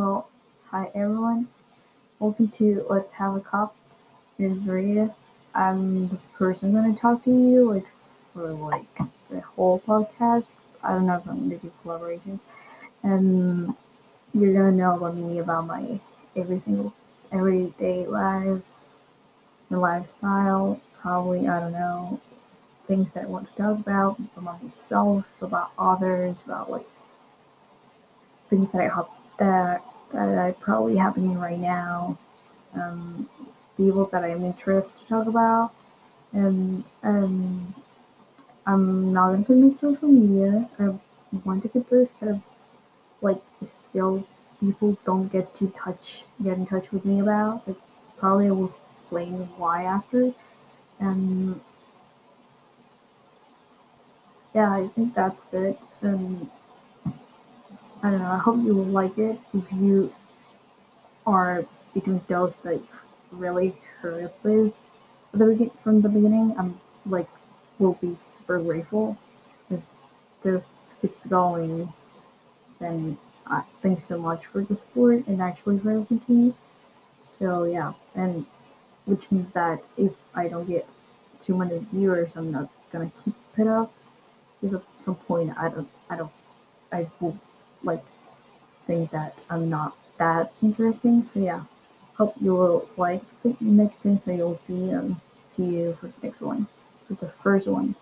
Hi everyone, welcome to Let's Have a Cup. Here's Maria. I'm the person gonna talk to you like for like the whole podcast. I don't know if I'm gonna do collaborations, and you're gonna know about me about my every single everyday life, my lifestyle. Probably I don't know things that I want to talk about about myself, about others, about like things that I hope that that I probably happening right now, um, people that I'm interested to talk about, and um, I'm not gonna put my social media. I want to keep this kind of like still people don't get to touch get in touch with me about. Like probably I will explain why after. And yeah, I think that's it. And I don't know. I hope you will like it. If you are between those that really heard this the from the beginning, I'm like will be super grateful if this keeps going. Then uh, thanks so much for the support and actually for listening to me. So yeah, and which means that if I don't get too many viewers, I'm not gonna keep it up. Because at some point, I don't, I don't, I will like think that I'm not that interesting. So yeah, hope you will like the next things that you'll see and see you for the next one, for the first one.